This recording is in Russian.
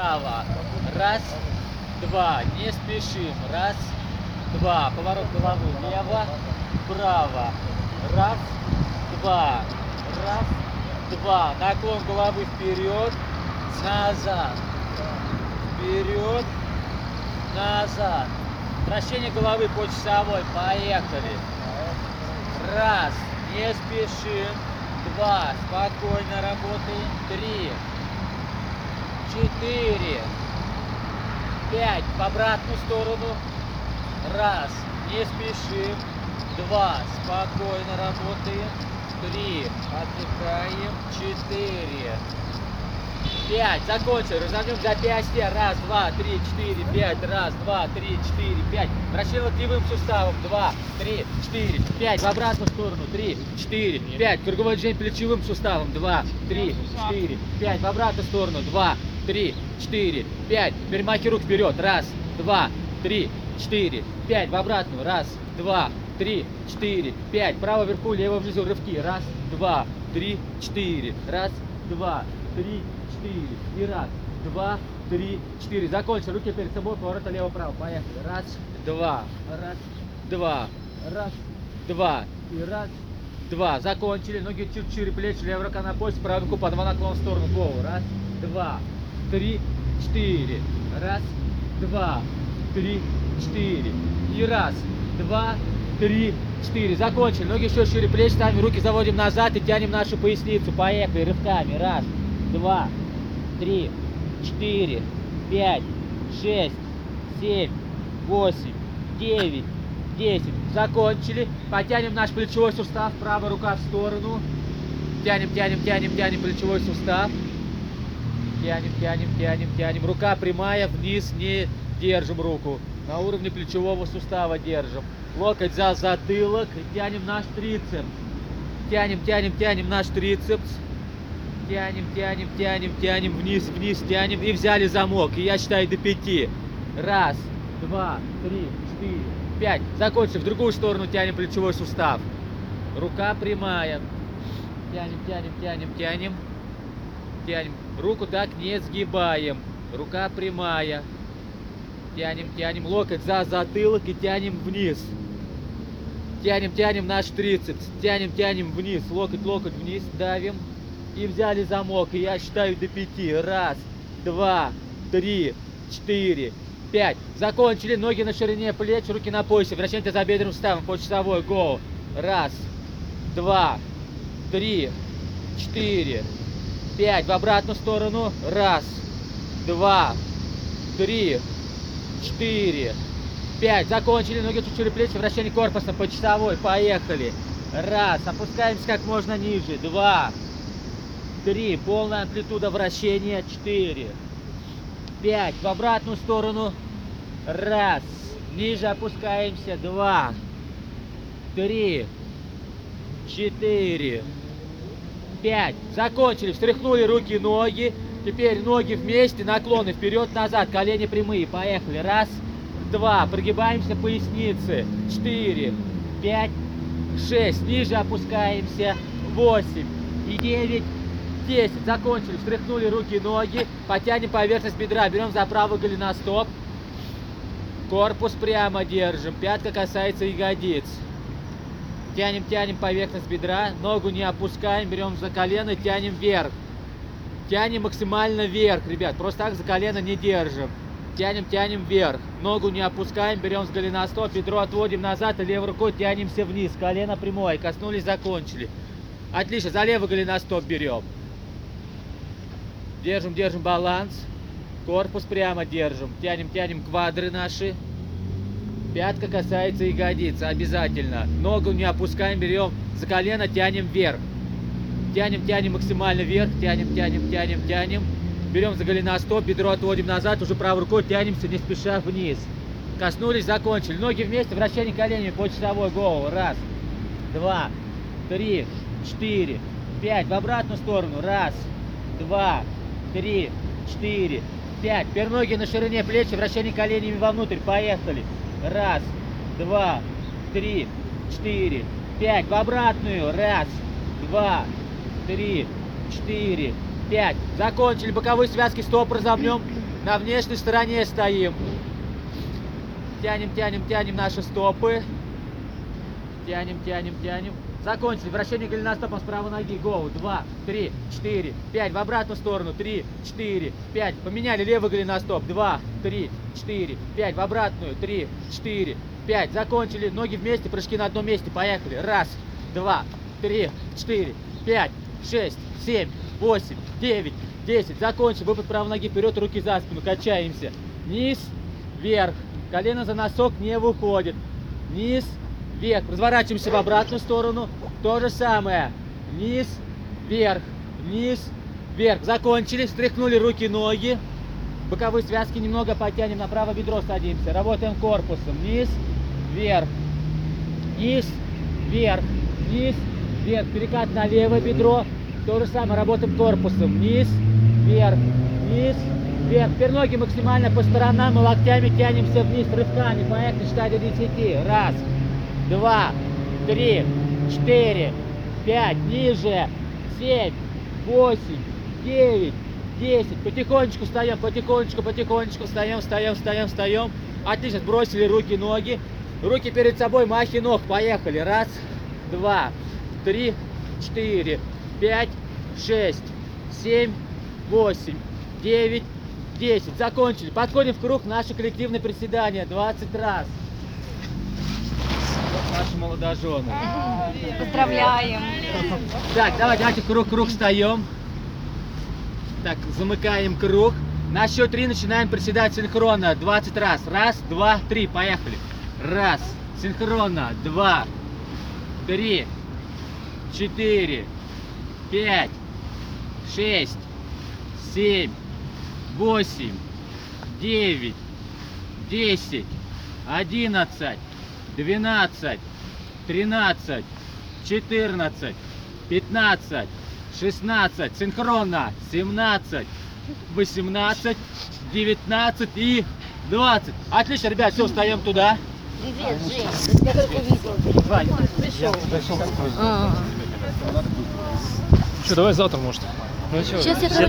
Право. Раз, два. Не спешим. Раз, два. Поворот головы влево, вправо. Раз, два. Раз, два. Наклон головы вперед, назад. Вперед, назад. Вращение головы по часовой. Поехали. Раз. Не спешим. Два. Спокойно работаем. Три. Четыре. Пять. В обратную сторону. Раз. Не спешим. Два. Спокойно работаем. Три. Отдыхаем. Четыре. Пять. Закончили. Разомнем запястье. Раз, два, три, четыре, пять. Раз, два, три, четыре, пять. Вращение локтевым суставом. Два, три, четыре, пять. В обратную сторону. Три, четыре, пять. Круговое движение плечевым суставом. Два, три, четыре, пять. В обратную сторону. Два, три, четыре, пять. Перемахи рук вперед. Раз, два, три, четыре, пять. В обратную. Раз, два, три, четыре, пять. Право вверху, лево внизу. Рывки. Раз, два, три, четыре. Раз, два, три, четыре. И раз, два, три, четыре. Закончили. Руки перед собой, поворота лево-право. Поехали. Раз, два, раз, два, раз, два. И раз, два. Закончили. Ноги чуть шире плечи, левая рука на пояс, правая руку по два наклон в сторону голову. Раз, два, три, четыре. Раз, два, три, четыре. И раз, два, три, четыре. Закончили. Ноги еще шире плечи, ставим руки, заводим назад и тянем нашу поясницу. Поехали. Рывками. Раз, два, три, четыре, пять, шесть, семь, восемь, девять, десять. Закончили. Потянем наш плечевой сустав. Правая рука в сторону. Тянем, тянем, тянем, тянем плечевой сустав. Тянем, тянем, тянем, тянем. Рука прямая, вниз не держим руку. На уровне плечевого сустава держим. Локоть за затылок. И тянем наш трицепс. Тянем, тянем, тянем наш трицепс. Тянем, тянем, тянем, тянем вниз, вниз, тянем. И взяли замок. И я считаю до пяти. Раз, два, три, четыре, пять. Закончили. В другую сторону тянем плечевой сустав. Рука прямая. Тянем, тянем, тянем, тянем. Тянем. Руку так не сгибаем. Рука прямая. Тянем, тянем. Локоть за затылок и тянем вниз. Тянем, тянем наш трицепс. Тянем, тянем вниз. Локоть, локоть вниз. Давим. И взяли замок. И я считаю до пяти. Раз, два, три, четыре, пять. Закончили. Ноги на ширине плеч, руки на поясе. Вращение за бедренным ставом по часовой. Go. Раз, два, три, четыре, пять. В обратную сторону. Раз, два, три, четыре, пять. Закончили. Ноги чуть шире плечи. Вращение корпуса по часовой. Поехали. Раз. Опускаемся как можно ниже. Два. Три. Полная амплитуда вращения. Четыре. Пять. В обратную сторону. Раз. Ниже опускаемся. Два. Три. Четыре. Пять. Закончили. Встряхнули руки, ноги. Теперь ноги вместе, наклоны вперед-назад, колени прямые. Поехали. Раз, два. Прогибаемся поясницы. Четыре, пять, шесть. Ниже опускаемся. Восемь и девять, десять. Закончили. Встряхнули руки, ноги. Потянем поверхность бедра. Берем за правый голеностоп. Корпус прямо держим. Пятка касается ягодиц. Тянем, тянем поверхность бедра. Ногу не опускаем. Берем за колено, тянем вверх. Тянем максимально вверх, ребят. Просто так за колено не держим. Тянем, тянем вверх. Ногу не опускаем, берем с голеностоп, бедро отводим назад и левой рукой тянемся вниз. Колено прямое. Коснулись, закончили. Отлично, за левый голеностоп берем. Держим, держим баланс. Корпус прямо держим. Тянем, тянем квадры наши. Пятка касается ягодицы, обязательно. Ногу не опускаем, берем за колено, тянем вверх. Тянем, тянем максимально вверх, тянем, тянем, тянем, тянем. Берем за голеностоп, бедро отводим назад, уже правой рукой тянемся, не спеша вниз. Коснулись, закончили. Ноги вместе, вращение коленями по часовой голову. Раз, два, три, четыре, пять. В обратную сторону. Раз, два, три, четыре, пять. Теперь ноги на ширине плеч, вращение коленями вовнутрь. Поехали. Раз, два, три, четыре, пять. В обратную. Раз, два, три, четыре, пять. Закончили. Боковые связки стоп разомнем. На внешней стороне стоим. Тянем, тянем, тянем наши стопы. Тянем, тянем, тянем. Закончили. Вращение голеностопом с правой ноги. Гоу. Два, три, четыре, пять. В обратную сторону. Три, четыре, пять. Поменяли левый голеностоп. Два, три, четыре, пять. В обратную. Три, четыре, пять. Закончили. Ноги вместе. Прыжки на одном месте. Поехали. Раз, два, три, четыре, пять, шесть, семь, восемь, девять, десять. Закончили. Выпад правой ноги вперед, руки за спину. Качаемся. Низ, вверх. Колено за носок не выходит. Низ, вверх. Разворачиваемся в обратную сторону. То же самое. Низ, вверх. Низ, вверх. Закончили. Стряхнули руки, ноги. Боковые связки немного потянем. На правое бедро садимся. Работаем корпусом. Низ, вверх. Низ, вверх. Низ, вверх. Перекат на левое бедро. То же самое. Работаем корпусом. Низ, вверх. Низ, вверх. Теперь ноги максимально по сторонам и локтями тянемся вниз рывками. Поехали, считай до 10. Раз, два, три, четыре, пять, ниже, семь, восемь, девять, десять. Потихонечку встаем, потихонечку, потихонечку встаем, встаем, встаем, встаем. Отлично, сбросили руки, ноги. Руки перед собой, махи ног. Поехали. Раз, два, три, четыре, пять, шесть, семь, восемь, девять, десять. Закончили. Подходим в круг наше коллективное приседание. 20 раз. Вот наши молодожены. Поздравляем. Так, давай, давайте круг, круг встаем. Так, замыкаем круг. На счет три начинаем приседать синхронно 20 раз. Раз, два, три, поехали. Раз, синхронно, два, три, четыре, пять, шесть, семь, восемь, девять, десять, одиннадцать, двенадцать, тринадцать, четырнадцать, пятнадцать, шестнадцать, синхронно, семнадцать, восемнадцать, девятнадцать и двадцать. Отлично, ребят, все, встаем туда. Привет, Жень. Я только видел. Ваня, Пришел. Что, давай завтра, может. Сейчас я, короче,